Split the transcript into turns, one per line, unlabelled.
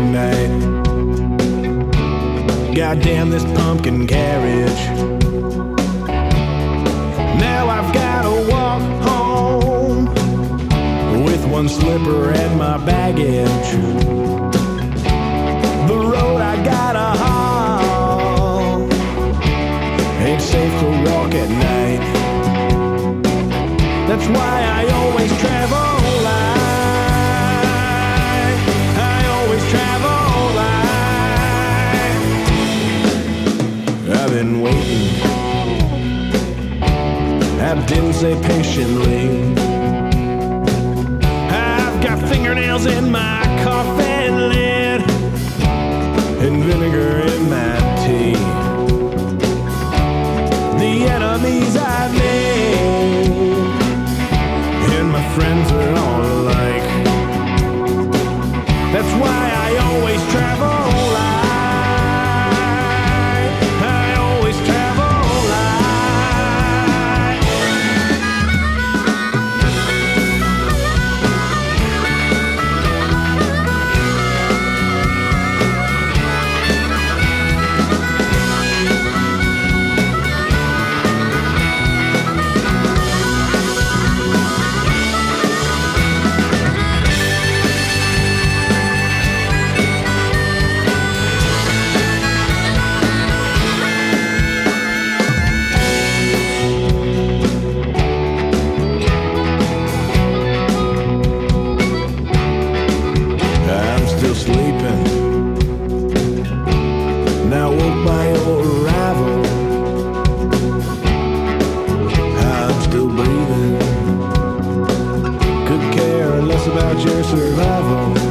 night. Goddamn this pumpkin carriage. Now I've gotta walk home with one slipper and my baggage. The road I gotta haul ain't safe to walk at night. That's why I always travel. Say patiently. I've got fingernails in my coffin travel